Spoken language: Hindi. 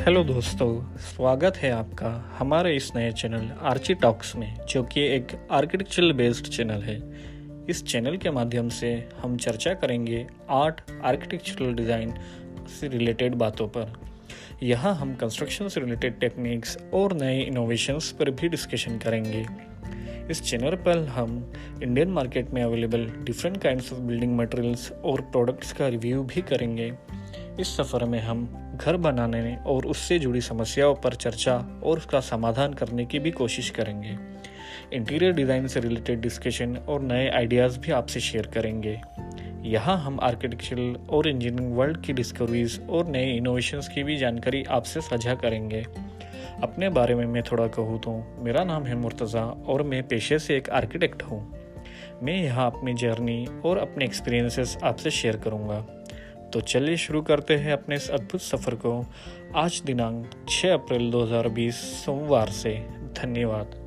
हेलो दोस्तों, स्वागत है आपका हमारे इस नए चैनल आर्ची टॉक्स में, जो कि एक आर्किटेक्चरल बेस्ड चैनल है। इस चैनल के माध्यम से हम चर्चा करेंगे आर्ट, आर्किटेक्चरल डिज़ाइन से रिलेटेड बातों पर। यहाँ हम कंस्ट्रक्शन से रिलेटेड टेक्निक्स और नए इनोवेशंस पर भी डिस्कशन करेंगे। इस चैनल पर हम इंडियन मार्केट में available different kinds of building materials और प्रोडक्ट्स का रिव्यू भी करेंगे। इस सफ़र में हम घर बनाने और उससे जुड़ी समस्याओं पर चर्चा और उसका समाधान करने की भी कोशिश करेंगे। इंटीरियर डिज़ाइन से रिलेटेड डिस्कशन और नए आइडियाज़ भी आपसे शेयर करेंगे। यहाँ हम आर्किटेक्चरल और इंजीनियरिंग वर्ल्ड की डिस्कवरीज और नए इनोवेशंस की भी जानकारी आपसे साझा करेंगे। अपने बारे में मैं थोड़ा कहूँ तो मेरा नाम है मुर्तज़ा और मैं पेशे से एक आर्किटेक्ट हूँ। मैं यहाँ अपनी जर्नी और अपने एक्सपीरियंसेस आपसे शेयर करूँगा। तो चलिए शुरू करते हैं अपने इस अद्भुत सफ़र को। आज दिनांक 6 अप्रैल 2020 सोमवार से। धन्यवाद।